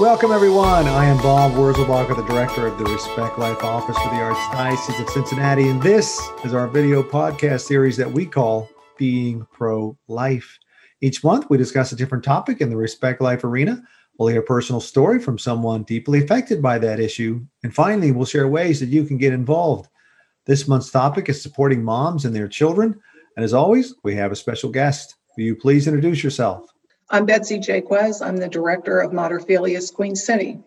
Welcome, everyone. I am Bob Wurzelbacher, the director of the Respect Life Office for the Archdiocese of Cincinnati, and this is our video podcast series that we call Being Pro Life. Each month, we discuss a different topic in the Respect Life arena. We'll hear a personal story from someone deeply affected by that issue. And finally, we'll share ways that you can get involved. This month's topic is supporting moms and their children. And as always, we have a special guest. Will you please introduce yourself? I'm Betsy Jaquez. I'm the director of Mater Filius Queen City.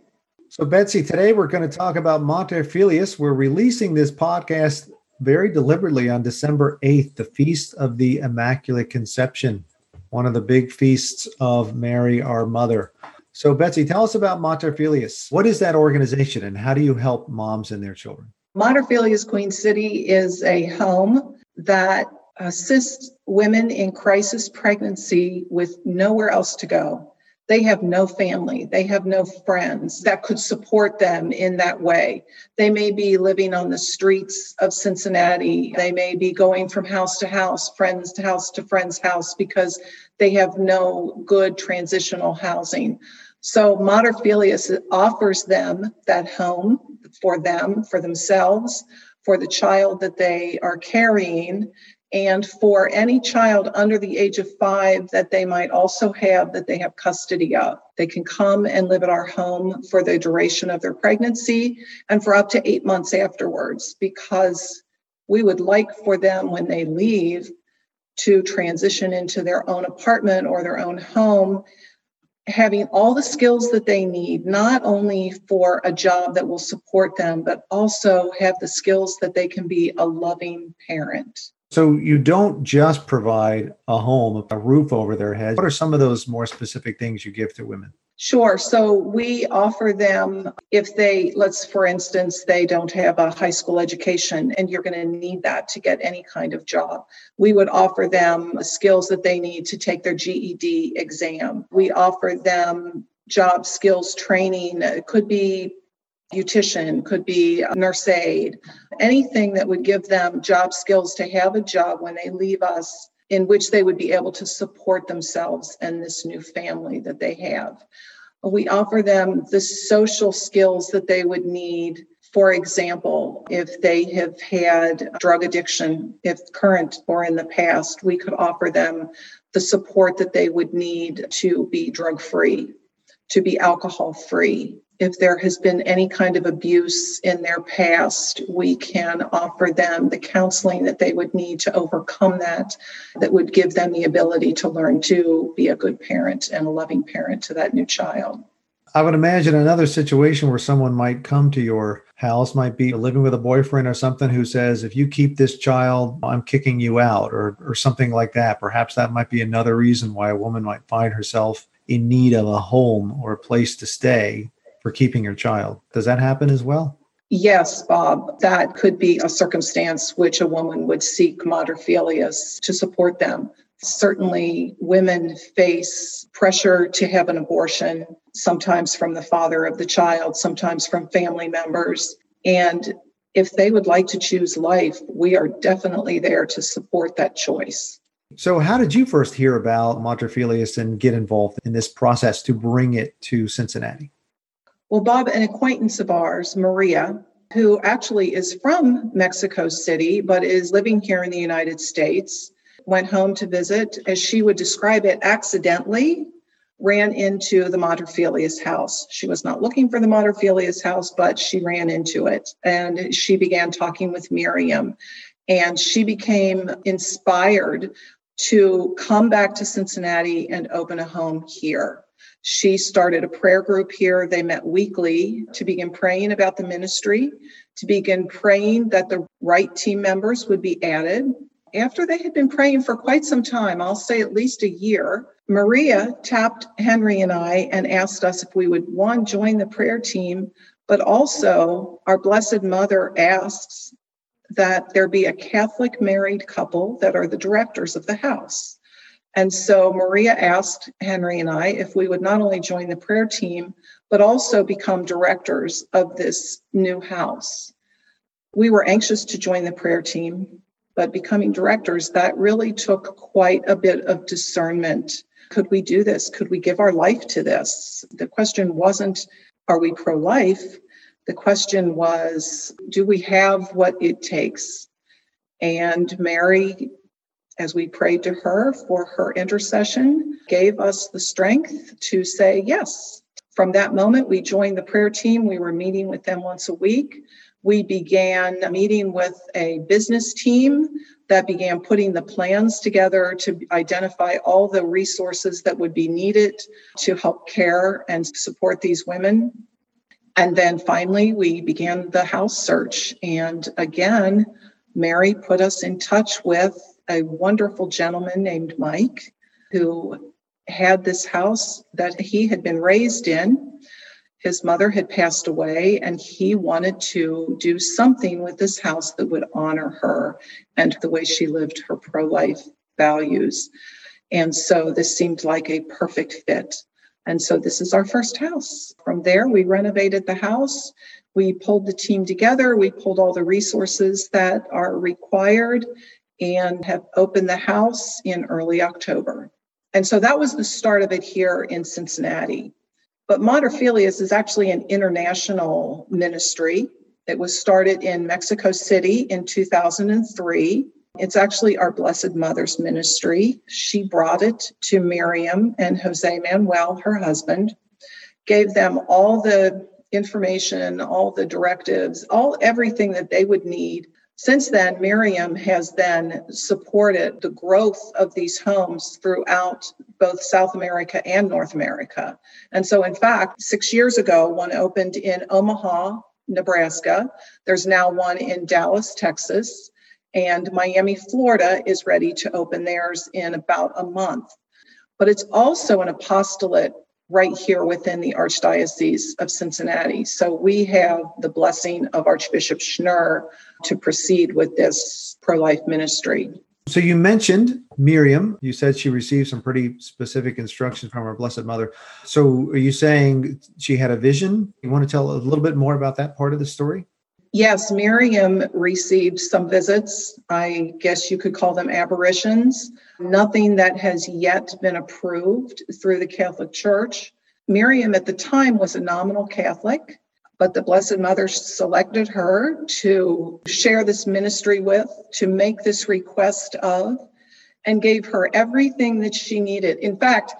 So, Betsy, today we're going to talk about Mater Filius. We're releasing this podcast very deliberately on December 8th, the Feast of the Immaculate Conception, one of the big feasts of Mary, our mother. So, Betsy, tell us about Mater Filius. What is that organization and how do you help moms and their children? Mater Filius Queen City is a home that assist women in crisis pregnancy with nowhere else to go. They have no family, they have no friends that could support them in that way. They may be living on the streets of Cincinnati. They may be going from house to house, friends to house to friend's house because they have no good transitional housing. So Mater Filius offers them that home for them, for themselves, for the child that they are carrying, and for any child under the age of five that they might also have that they have custody of. They can come and live at our home for the duration of their pregnancy and for up to eight months afterwards, because we would like for them when they leave to transition into their own apartment or their own home having all the skills that they need, not only for a job that will support them, but also have the skills that they can be a loving parent. So you don't just provide a home, a roof over their head. What are some of those more specific things you give to women? Sure. So we offer them if they, let's for instance, they don't have a high school education and you're going to need that to get any kind of job. We would offer them skills that they need to take their GED exam. We offer them job skills training. It could be beautician, could be a nurse aide, anything that would give them job skills to have a job when they leave us in which they would be able to support themselves and this new family that they have. We offer them the social skills that they would need. For example, if they have had drug addiction, if current or in the past, we could offer them the support that they would need to be drug free, to be alcohol free, if there has been any kind of abuse in their past, we can offer them the counseling that they would need to overcome that, that would give them the ability to learn to be a good parent and a loving parent to that new child. I would imagine another situation where someone might come to your house might be living with a boyfriend or something who says, if you keep this child, I'm kicking you out, or, or something like that. Perhaps that might be another reason why a woman might find herself in need of a home or a place to stay for keeping your child. Does that happen as well? Yes, Bob. That could be a circumstance which a woman would seek filius to support them. Certainly, women face pressure to have an abortion, sometimes from the father of the child, sometimes from family members. And if they would like to choose life, we are definitely there to support that choice. So, how did you first hear about Mater Filius and get involved in this process to bring it to Cincinnati? Well, Bob, an acquaintance of ours, Maria, who actually is from Mexico City but is living here in the United States, went home to visit, as she would describe it, accidentally ran into the Mater house. She was not looking for the Mater house, but she ran into it and she began talking with Miriam. And she became inspired to come back to Cincinnati and open a home here. She started a prayer group here. They met weekly to begin praying about the ministry, to begin praying that the right team members would be added. After they had been praying for quite some time, I'll say at least a year, Maria tapped Henry and I and asked us if we would, one, join the prayer team, but also our Blessed Mother asks that there be a Catholic married couple that are the directors of the house. And so Maria asked Henry and I if we would not only join the prayer team, but also become directors of this new house. We were anxious to join the prayer team, but becoming directors, that really took quite a bit of discernment Could we do this? Could we give our life to this? The question wasn't, are we pro life? The question was, do we have what it takes? And Mary, as we prayed to her for her intercession, gave us the strength to say yes. From that moment, we joined the prayer team. We were meeting with them once a week. We began meeting with a business team that began putting the plans together to identify all the resources that would be needed to help care and support these women. And then finally, we began the house search. And again, Mary put us in touch with a wonderful gentleman named Mike who had this house that he had been raised in. His mother had passed away, and he wanted to do something with this house that would honor her and the way she lived her pro life values. And so this seemed like a perfect fit. And so this is our first house. From there, we renovated the house. We pulled the team together. We pulled all the resources that are required and have opened the house in early October. And so that was the start of it here in Cincinnati. But Mater Filius is actually an international ministry. It was started in Mexico City in 2003. It's actually our Blessed Mother's ministry. She brought it to Miriam and Jose Manuel, her husband, gave them all the information, all the directives, all everything that they would need. Since then, Miriam has then supported the growth of these homes throughout both South America and North America. And so, in fact, six years ago, one opened in Omaha, Nebraska. There's now one in Dallas, Texas and Miami, Florida is ready to open theirs in about a month. But it's also an apostolate right here within the Archdiocese of Cincinnati. So we have the blessing of Archbishop Schnurr to proceed with this pro life ministry. So you mentioned Miriam. You said she received some pretty specific instructions from her Blessed Mother. So are you saying she had a vision? You want to tell a little bit more about that part of the story? Yes, Miriam received some visits. I guess you could call them aberrations. Nothing that has yet been approved through the Catholic Church. Miriam at the time was a nominal Catholic, but the Blessed Mother selected her to share this ministry with, to make this request of, and gave her everything that she needed. In fact,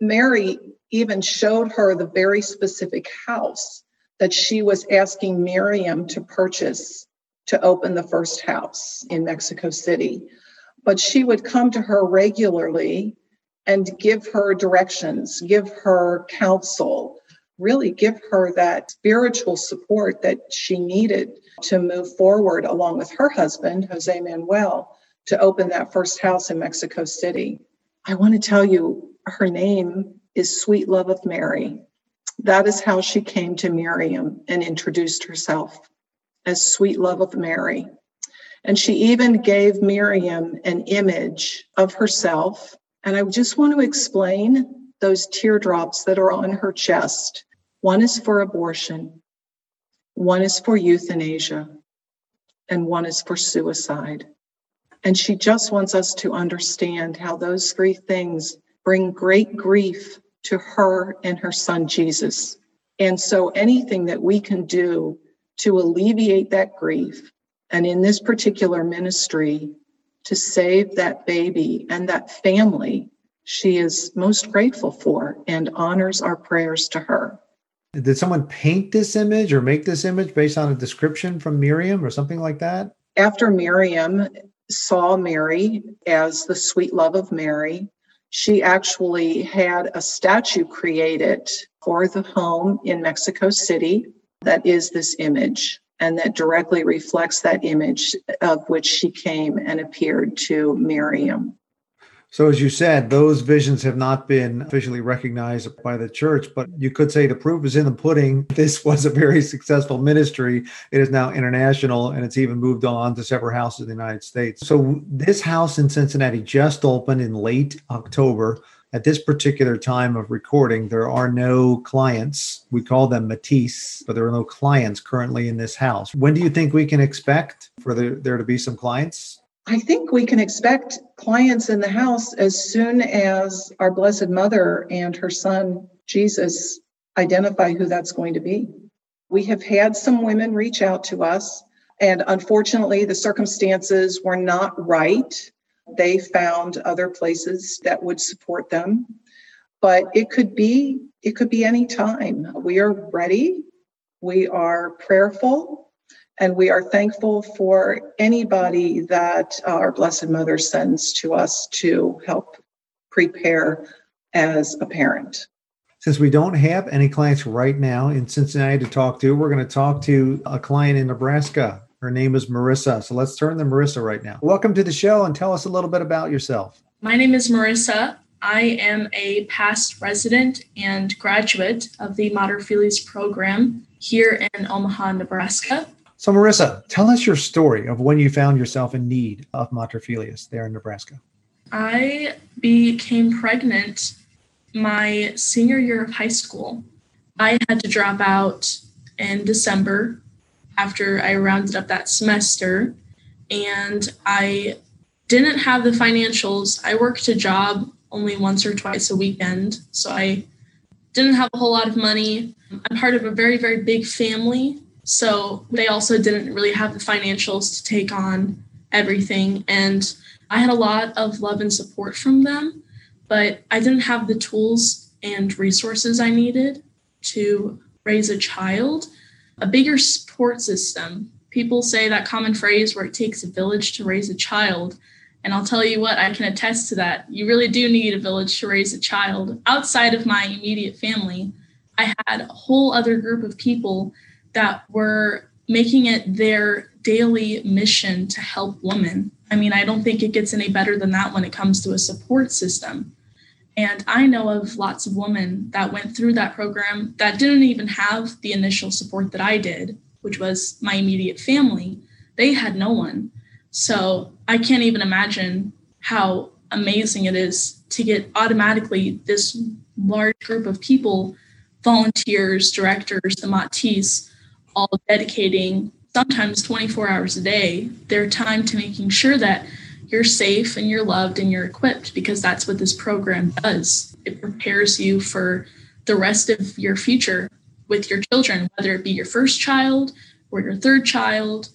Mary even showed her the very specific house that she was asking Miriam to purchase to open the first house in Mexico City. But she would come to her regularly and give her directions, give her counsel, really give her that spiritual support that she needed to move forward along with her husband, Jose Manuel, to open that first house in Mexico City. I want to tell you, her name is Sweet Love of Mary. That is how she came to Miriam and introduced herself as sweet love of Mary. And she even gave Miriam an image of herself. And I just want to explain those teardrops that are on her chest. One is for abortion, one is for euthanasia, and one is for suicide. And she just wants us to understand how those three things bring great grief to her and her son Jesus. And so anything that we can do to alleviate that grief, and in this particular ministry, to save that baby and that family, she is most grateful for and honors our prayers to her. Did someone paint this image or make this image based on a description from Miriam or something like that? After Miriam saw Mary as the sweet love of Mary, she actually had a statue created for the home in Mexico City that is this image and that directly reflects that image of which she came and appeared to Miriam. So, as you said, those visions have not been officially recognized by the church, but you could say the proof is in the pudding. This was a very successful ministry. It is now international and it's even moved on to several houses in the United States. So, this house in Cincinnati just opened in late October. At this particular time of recording, there are no clients. We call them Matis, but there are no clients currently in this house. When do you think we can expect for there, there to be some clients? I think we can expect clients in the house as soon as our Blessed Mother and her son, Jesus, identify who that's going to be. We have had some women reach out to us, and unfortunately, the circumstances were not right. They found other places that would support them. But it could be it could be any time. We are ready. We are prayerful and we are thankful for anybody that uh, our Blessed Mother sends to us to help prepare as a parent. Since we don't have any clients right now in Cincinnati to talk to, we're going to talk to a client in Nebraska. Her name is Marissa. So let's turn to Marissa right now. Welcome to the show and tell us a little bit about yourself. My name is Marissa. I am a past resident and graduate of the Mater Filius program here in Omaha, Nebraska. So, Marissa, tell us your story of when you found yourself in need of Mater Filius there in Nebraska. I became pregnant my senior year of high school. I had to drop out in December after I rounded up that semester, and I didn't have the financials. I worked a job only once or twice a weekend, so I didn't have a whole lot of money. I'm part of a very, very big family, so they also didn't really have the financials to take on everything. And I had a lot of love and support from them, but I didn't have the tools and resources I needed to raise a child. A bigger support system. People say that common phrase where it takes a village to raise a child. And I'll tell you what, I can attest to that. You really do need a village to raise a child. Outside of my immediate family, I had a whole other group of people that were making it their daily mission to help women. I mean, I don't think it gets any better than that when it comes to a support system. And I know of lots of women that went through that program that didn't even have the initial support that I did, which was my immediate family. They had no one. So I can't even imagine how amazing it is to get automatically this large group of people, volunteers, directors, the Matis, all dedicating sometimes 24 hours a day their time to making sure that you're safe and you're loved and you're equipped because that's what this program does. It prepares you for the rest of your future with your children, whether it be your first child or your third child,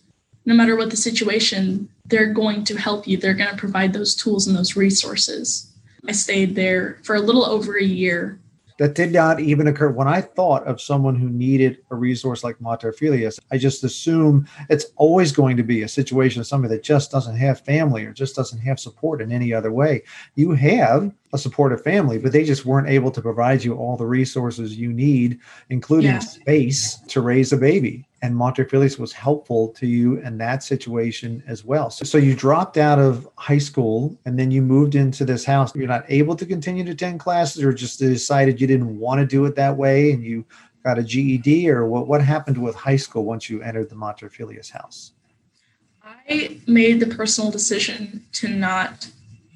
no matter what the situation, they're going to help you. They're going to provide those tools and those resources. I stayed there for a little over a year that did not even occur when I thought of someone who needed a resource like Mater Filius. I just assume it's always going to be a situation of somebody that just doesn't have family or just doesn't have support in any other way. You have a supportive family, but they just weren't able to provide you all the resources you need, including yeah. space to raise a baby and Mater Filius was helpful to you in that situation as well. So, so you dropped out of high school and then you moved into this house. You're not able to continue to attend classes, or just decided you didn't want to do it that way, and you got a GED, or what? What happened with high school once you entered the Mater Filius house? I made the personal decision to not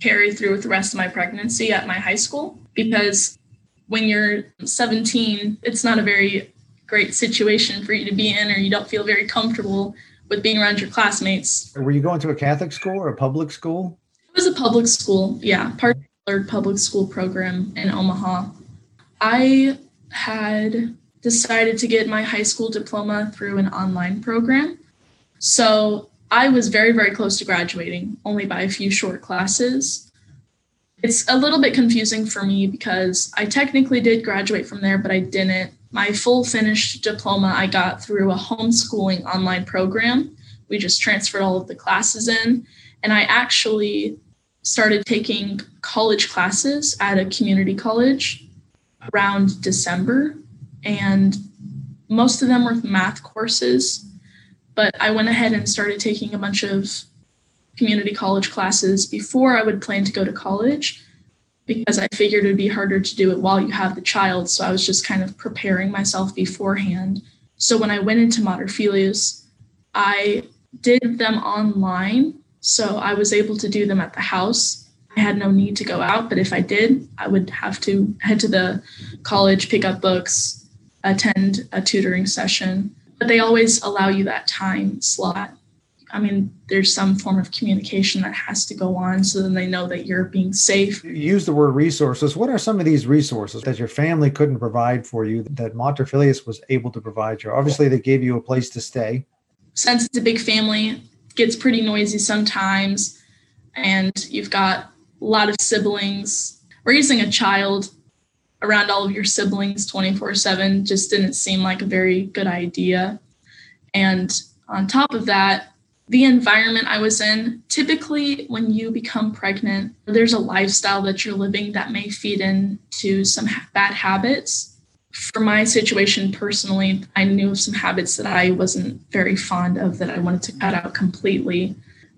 carry through with the rest of my pregnancy at my high school because when you're 17, it's not a very great situation for you to be in or you don't feel very comfortable with being around your classmates. Were you going to a Catholic school or a public school? It was a public school, yeah, particular public school program in Omaha. I had decided to get my high school diploma through an online program. So I was very, very close to graduating, only by a few short classes. It's a little bit confusing for me because I technically did graduate from there, but I didn't my full finished diploma I got through a homeschooling online program. We just transferred all of the classes in. And I actually started taking college classes at a community college around December. And most of them were math courses. But I went ahead and started taking a bunch of community college classes before I would plan to go to college because I figured it would be harder to do it while you have the child. So I was just kind of preparing myself beforehand. So when I went into Mater Filius, I did them online. So I was able to do them at the house. I had no need to go out, but if I did, I would have to head to the college, pick up books, attend a tutoring session. But they always allow you that time slot. I mean, there's some form of communication that has to go on so then they know that you're being safe. You use the word resources. What are some of these resources that your family couldn't provide for you that Mater Filius was able to provide you? Obviously, they gave you a place to stay. Since it's a big family, gets pretty noisy sometimes, and you've got a lot of siblings. Raising a child around all of your siblings 24 7 just didn't seem like a very good idea. And on top of that, the environment I was in, typically when you become pregnant, there's a lifestyle that you're living that may feed into some bad habits. For my situation personally, I knew of some habits that I wasn't very fond of that I wanted to cut out completely.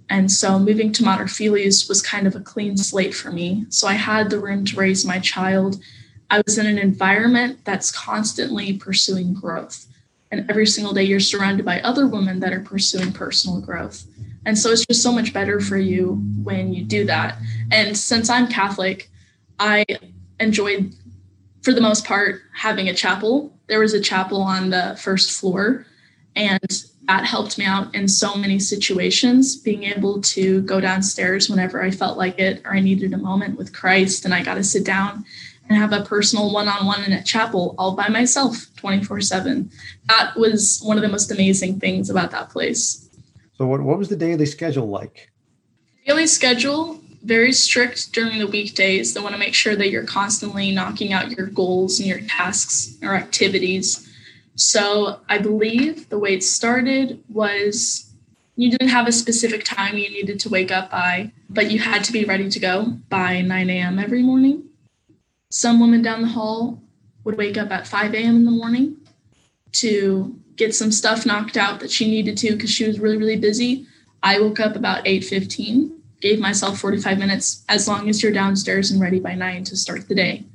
And so moving to Mater was kind of a clean slate for me. So I had the room to raise my child. I was in an environment that's constantly pursuing growth. And every single day you're surrounded by other women that are pursuing personal growth. And so it's just so much better for you when you do that. And since I'm Catholic, I enjoyed, for the most part, having a chapel. There was a chapel on the first floor, and that helped me out in so many situations. Being able to go downstairs whenever I felt like it or I needed a moment with Christ, and I got to sit down and have a personal one-on-one in a chapel all by myself 24-7 that was one of the most amazing things about that place. So what, what was the daily schedule like? Daily schedule very strict during the weekdays. They want to make sure that you're constantly knocking out your goals and your tasks or activities. So i believe the way it started was you didn't have a specific time you needed to wake up by but you had to be ready to go by 9 a.m every morning some women down the hall would wake up at 5 a.m. in the morning to get some stuff knocked out that she needed to because she was really, really busy. I woke up about 8:15, gave myself 45 minutes as long as you're downstairs and ready by 9 to start the day.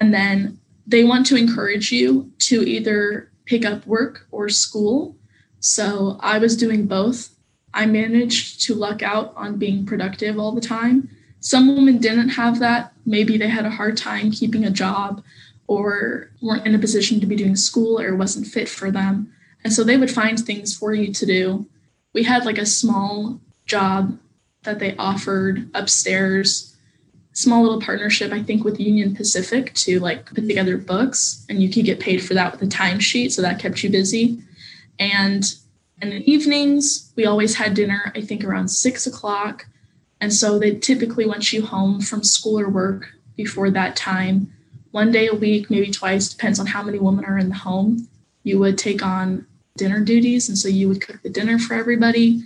And then they want to encourage you to either pick up work or school. So I was doing both. I managed to luck out on being productive all the time some women didn't have that. Maybe they had a hard time keeping a job or weren't in a position to be doing school or wasn't fit for them. And so they would find things for you to do. We had like a small job that they offered upstairs, small little partnership, I think, with Union Pacific to like put together books, and you could get paid for that with a timesheet. So that kept you busy. And in the evenings, we always had dinner, I think around six o'clock. And so they typically want you home from school or work before that time. One day a week, maybe twice, depends on how many women are in the home. You would take on dinner duties. And so you would cook the dinner for everybody.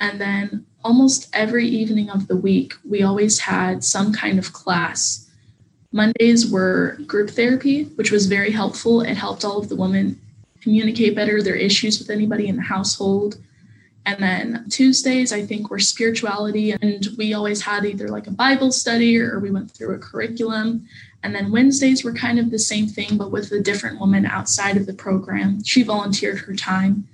And then almost every evening of the week, we always had some kind of class. Mondays were group therapy, which was very helpful. It helped all of the women communicate better their issues with anybody in the household. And then Tuesdays, I think, were spirituality. And we always had either like a Bible study or we went through a curriculum. And then Wednesdays were kind of the same thing, but with a different woman outside of the program. She volunteered her time.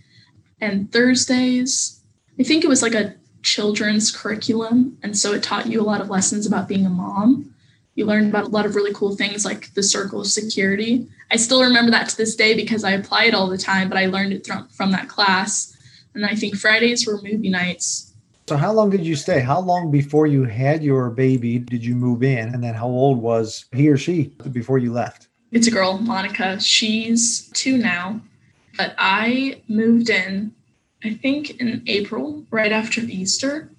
And Thursdays, I think it was like a children's curriculum. And so it taught you a lot of lessons about being a mom. You learned about a lot of really cool things like the circle of security. I still remember that to this day because I apply it all the time, but I learned it from that class and I think Fridays were movie nights. So how long did you stay? How long before you had your baby did you move in? And then how old was he or she before you left? It's a girl, Monica. She's two now. But I moved in, I think in April, right after Easter.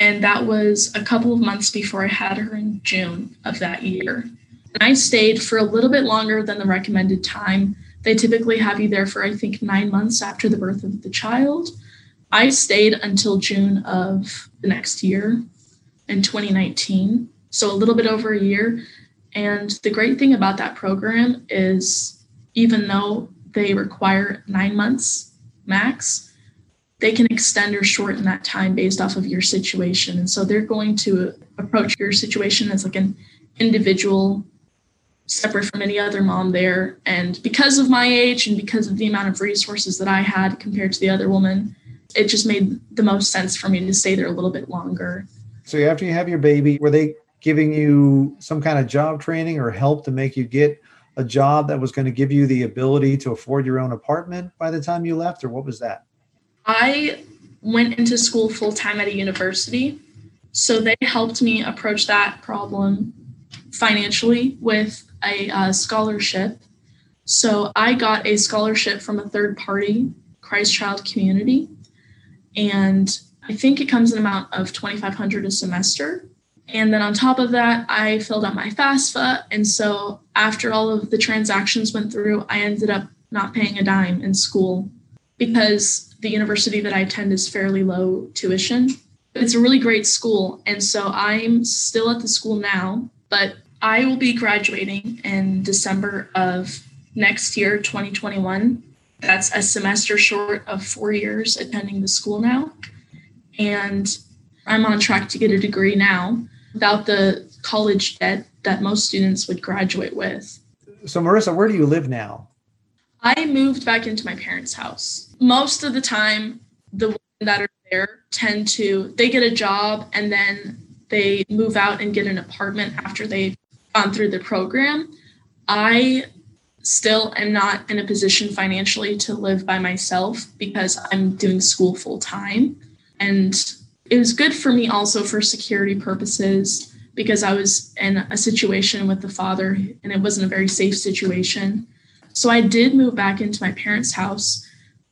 And that was a couple of months before I had her in June of that year. And I stayed for a little bit longer than the recommended time they typically have you there for, I think, nine months after the birth of the child. I stayed until June of the next year in 2019, so a little bit over a year. And the great thing about that program is even though they require nine months max, they can extend or shorten that time based off of your situation. And so they're going to approach your situation as like an individual separate from any other mom there. And because of my age and because of the amount of resources that I had compared to the other woman, it just made the most sense for me to stay there a little bit longer. So after you have your baby, were they giving you some kind of job training or help to make you get a job that was going to give you the ability to afford your own apartment by the time you left or what was that? I went into school full time at a university. So they helped me approach that problem financially with a uh, scholarship. So I got a scholarship from a third party, Christ Child Community, and I think it comes in amount of 2500 a semester. And then on top of that, I filled out my FAFSA. And so after all of the transactions went through, I ended up not paying a dime in school because the university that I attend is fairly low tuition. It's a really great school. And so I'm still at the school now, but I will be graduating in December of next year, 2021. That's a semester short of four years attending the school now. And I'm on track to get a degree now without the college debt that most students would graduate with. So, Marissa, where do you live now? I moved back into my parents' house. Most of the time, the women that are there tend to they get a job and then they move out and get an apartment after they've gone through the program. I still am not in a position financially to live by myself because I'm doing school full time. And it was good for me also for security purposes because I was in a situation with the father and it wasn't a very safe situation. So I did move back into my parents' house,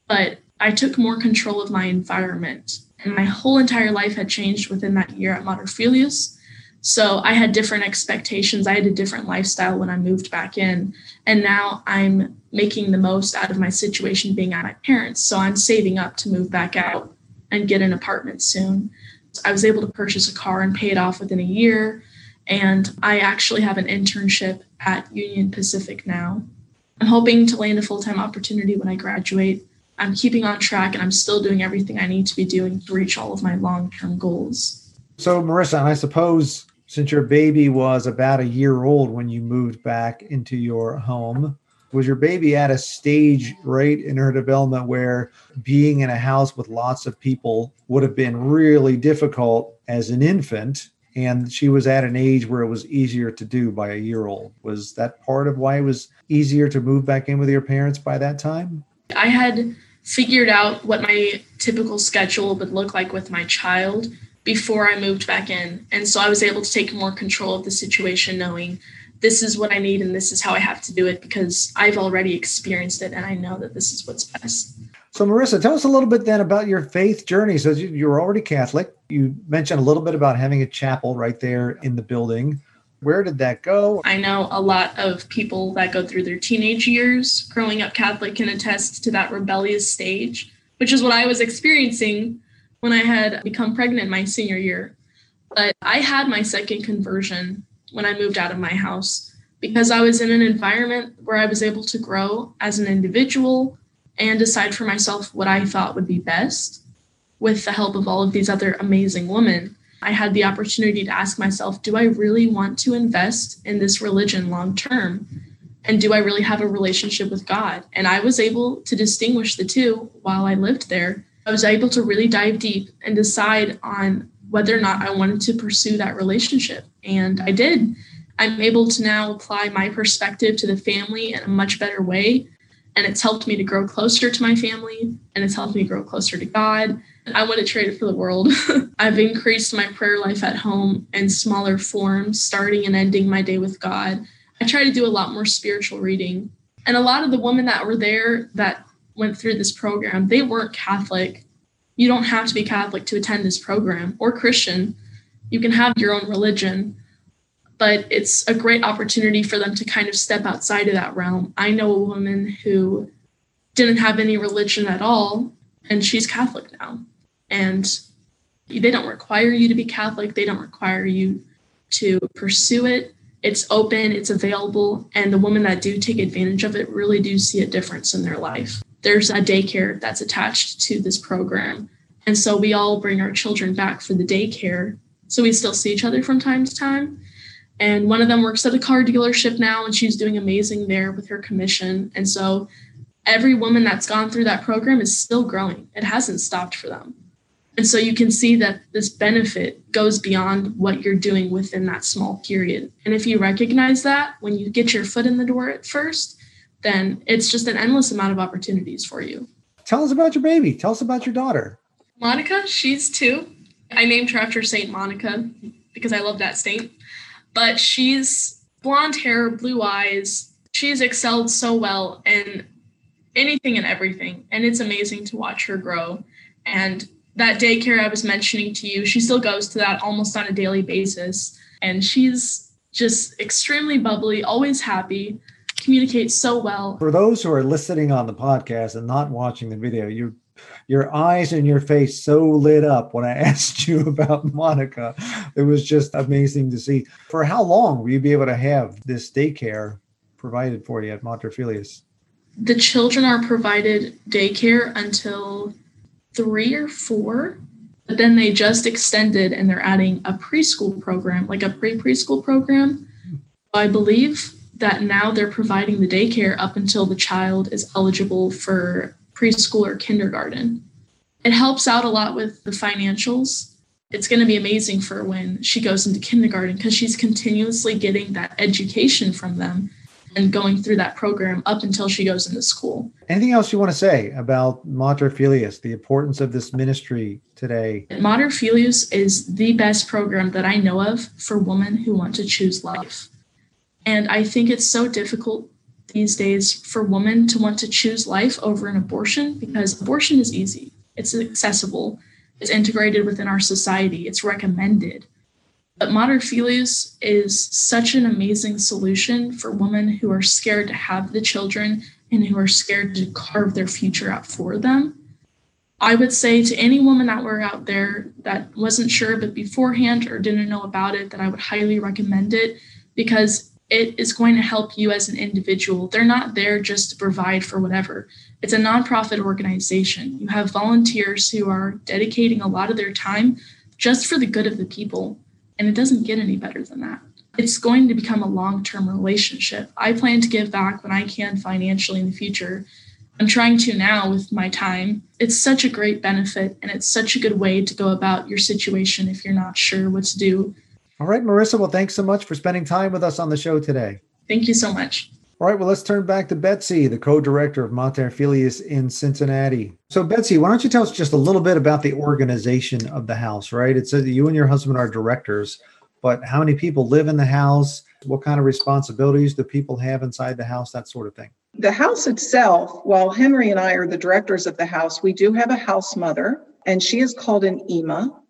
but I took more control of my environment. And my whole entire life had changed within that year at Mater Filius. So I had different expectations. I had a different lifestyle when I moved back in. And now I'm making the most out of my situation being at my parents. So I'm saving up to move back out and get an apartment soon. I was able to purchase a car and pay it off within a year. And I actually have an internship at Union Pacific now. I'm hoping to land a full time opportunity when I graduate. I'm keeping on track and I'm still doing everything I need to be doing to reach all of my long term goals. So, Marissa, and I suppose since your baby was about a year old when you moved back into your home, was your baby at a stage right in her development where being in a house with lots of people would have been really difficult as an infant and she was at an age where it was easier to do by a year old? Was that part of why it was easier to move back in with your parents by that time? I had figured out what my typical schedule would look like with my child before i moved back in and so i was able to take more control of the situation knowing this is what I need and this is how I have to do it because I've already experienced it and I know that this is what's best. So, Marissa, tell us a little bit then about your faith journey. So, you're already Catholic. You mentioned a little bit about having a chapel right there in the building. Where did that go? I know a lot of people that go through their teenage years growing up Catholic can attest to that rebellious stage, which is what I was experiencing when I had become pregnant my senior year. But I had my second conversion when I moved out of my house because I was in an environment where I was able to grow as an individual and decide for myself what I thought would be best with the help of all of these other amazing women. I had the opportunity to ask myself, do I really want to invest in this religion long term? And do I really have a relationship with God? And I was able to distinguish the two while I lived there. I was able to really dive deep and decide on whether or not I wanted to pursue that relationship. And I did. I'm able to now apply my perspective to the family in a much better way. And it's helped me to grow closer to my family and it's helped me grow closer to God. I wouldn't trade it for the world. I've increased my prayer life at home in smaller forms, starting and ending my day with God. I try to do a lot more spiritual reading. And a lot of the women that were there that went through this program, they weren't Catholic you don't have to be Catholic to attend this program or Christian. You can have your own religion, but it's a great opportunity for them to kind of step outside of that realm. I know a woman who didn't have any religion at all, and she's Catholic now. And they don't require you to be Catholic, they don't require you to pursue it. It's open, it's available, and the women that do take advantage of it really do see a difference in their life there's a daycare that's attached to this program. And so we all bring our children back for the daycare. So we still see each other from time to time. And one of them works at a car dealership now, and she's doing amazing there with her commission. And so every woman that's gone through that program is still growing, it hasn't stopped for them. And so you can see that this benefit goes beyond what you're doing within that small period. And if you recognize that when you get your foot in the door at first, then it's just an endless amount of opportunities for you. Tell us about your baby. Tell us about your daughter. Monica, she's two. I named her after Saint Monica because I love that saint. But she's blonde hair, blue eyes. She's excelled so well in anything and everything. And it's amazing to watch her grow. And that daycare I was mentioning to you, she still goes to that almost on a daily basis. And she's just extremely bubbly, always happy, communicates so well. For those who are listening on the podcast and not watching the video, you your eyes and your face so lit up when I asked you about Monica. It was just amazing to see. For how long will you be able to have this daycare provided for you at Mater Filius? The children are provided daycare until three or four, but then they just extended and they're adding a preschool program, like a pre preschool program. I believe that now they're providing the daycare up until the child is eligible for preschool or kindergarten. It helps out a lot with the financials. It's going to be amazing for when she goes into kindergarten because she's continuously getting that education from them and going through that program up until she goes into school. Anything else you want to say about Mater Filius, the importance of this ministry today? Mater Filius is the best program that I know of for women who want to choose life. And I think it's so difficult these days for women to want to choose life over an abortion because abortion is easy, it's accessible, it's integrated within our society, it's recommended. But Mater Filius is such an amazing solution for women who are scared to have the children and who are scared to carve their future out for them. I would say to any woman that were out there that wasn't sure but beforehand or didn't know about it, that I would highly recommend it because it is going to help you as an individual. They're not there just to provide for whatever. It's a nonprofit organization. You have volunteers who are dedicating a lot of their time just for the good of the people. And it doesn't get any better than that. It's going to become a long term relationship. I plan to give back when I can financially in the future. I'm trying to now with my time. It's such a great benefit and it's such a good way to go about your situation if you're not sure what to do all right, Marissa. Well, thanks so much for spending time with us on the show today. Thank you so much. All right, well, let's turn back to Betsy, the co director of Mater Filius in Cincinnati. So, Betsy, why don't you tell us just a little bit about the organization of the house, right? It says you and your husband are directors, but how many people live in the house? What kind of responsibilities do people have inside the house? That sort of thing. The house itself, while Henry and I are the directors of the house, we do have a house mother, and she is called an Ima.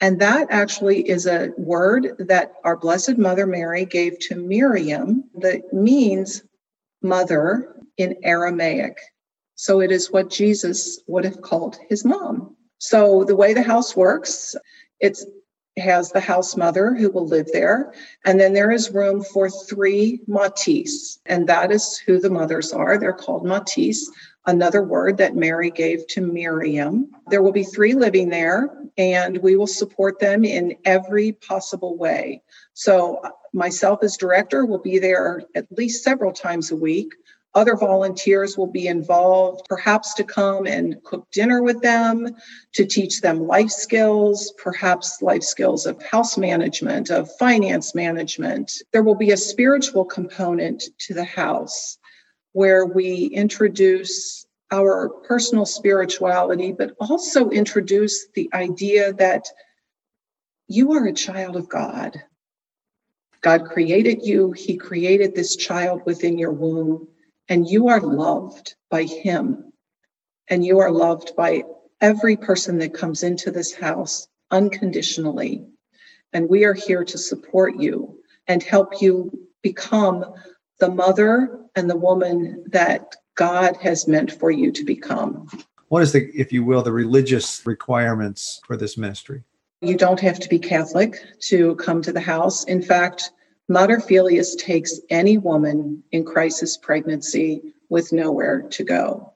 And that actually is a word that our Blessed Mother Mary gave to Miriam that means mother in Aramaic. So it is what Jesus would have called his mom. So the way the house works, it has the house mother who will live there. And then there is room for three matis. And that is who the mothers are. They're called matis another word that Mary gave to Miriam. There will be three living there, and we will support them in every possible way. So, uh, myself as director will be there at least several times a week. Other volunteers will be involved, perhaps to come and cook dinner with them, to teach them life skills, perhaps life skills of house management, of finance management. There will be a spiritual component to the house where we introduce our personal spirituality, but also introduce the idea that you are a child of God. God created you, He created this child within your womb, and you are loved by Him. And you are loved by every person that comes into this house unconditionally. And we are here to support you and help you become the mother and the woman that God has meant for you to become. What is the, if you will, the religious requirements for this ministry? You don't have to be Catholic to come to the house. In fact, Mater Filius takes any woman in crisis pregnancy with nowhere to go.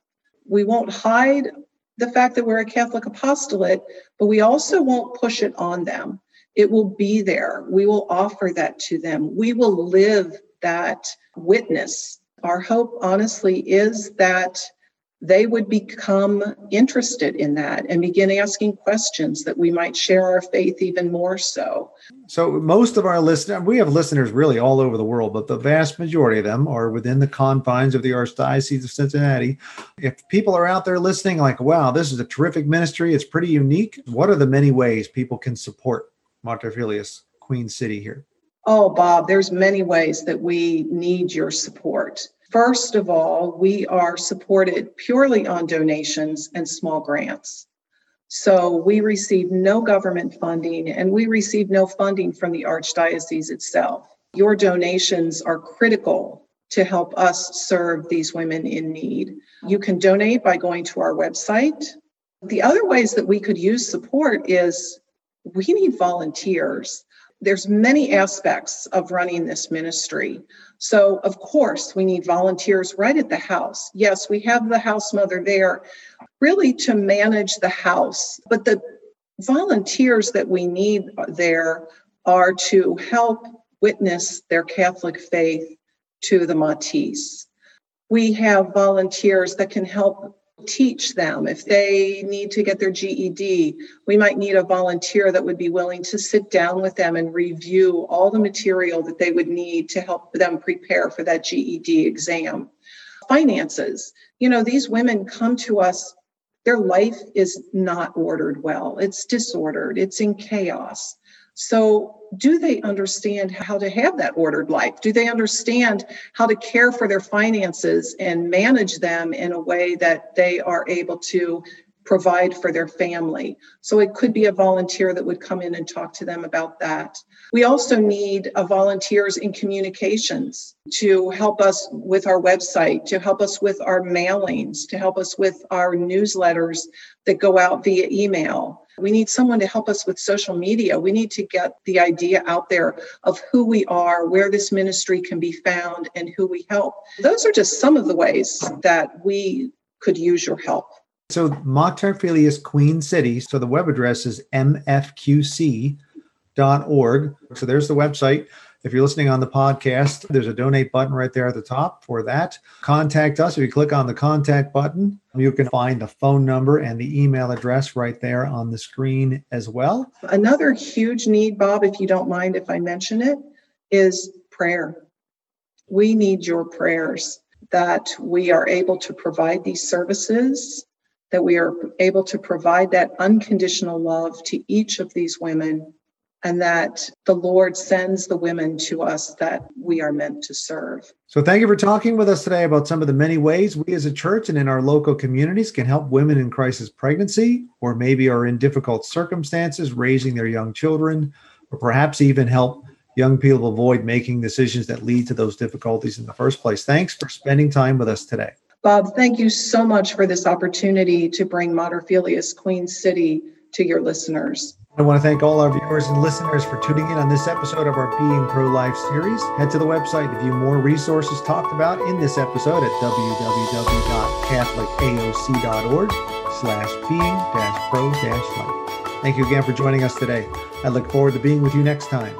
We won't hide the fact that we're a Catholic apostolate, but we also won't push it on them. It will be there. We will offer that to them. We will live that witness. Our hope, honestly, is that they would become interested in that and begin asking questions that we might share our faith even more so. So, most of our listeners, we have listeners really all over the world, but the vast majority of them are within the confines of the Archdiocese of Cincinnati. If people are out there listening, like, wow, this is a terrific ministry, it's pretty unique, what are the many ways people can support Mater Queen City here? Oh, Bob, there's many ways that we need your support. First of all, we are supported purely on donations and small grants. So we receive no government funding and we receive no funding from the Archdiocese itself. Your donations are critical to help us serve these women in need. You can donate by going to our website. The other ways that we could use support is we need volunteers there's many aspects of running this ministry. So, of course, we need volunteers right at the house. Yes, we have the house mother there really to manage the house, but the volunteers that we need there are to help witness their Catholic faith to the Matis. We have volunteers that can help teach them. If they need to get their GED, we might need a volunteer that would be willing to sit down with them and review all the material that they would need to help them prepare for that GED exam. Finances. You know, these women come to us, their life is not ordered well, it's disordered, it's in chaos. So, do they understand how to have that ordered life? Do they understand how to care for their finances and manage them in a way that they are able to provide for their family? So, it could be a volunteer that would come in and talk to them about that. We also need a volunteers in communications to help us with our website, to help us with our mailings, to help us with our newsletters that go out via email we need someone to help us with social media. We need to get the idea out there of who we are, where this ministry can be found, and who we help. Those are just some of the ways that we could use your help. So, Mater Filius Queen City, so the web address is mfqc.org. So, there's the website. If you're listening on the podcast, there's a donate button right there at the top for that. Contact us. If you click on the contact button, you can find the phone number and the email address right there on the screen as well. Another huge need, Bob, if you don't mind if I mention it, is prayer. We need your prayers that we are able to provide these services, that we are able to provide that unconditional love to each of these women and that the Lord sends the women to us that we are meant to serve. So, thank you for talking with us today about some of the many ways we as a church and in our local communities can help women in crisis pregnancy, or maybe are in difficult circumstances raising their young children, or perhaps even help young people avoid making decisions that lead to those difficulties in the first place. Thanks for spending time with us today. Bob, thank you so much for this opportunity to bring Mater Filius Queen City to your listeners. I want to thank all our viewers and listeners for tuning in on this episode of our Being Pro Life series. Head to the website to view more resources talked about in this episode at www.catholicaoc.org slash being pro life. Thank you again for joining us today. I look forward to being with you next time.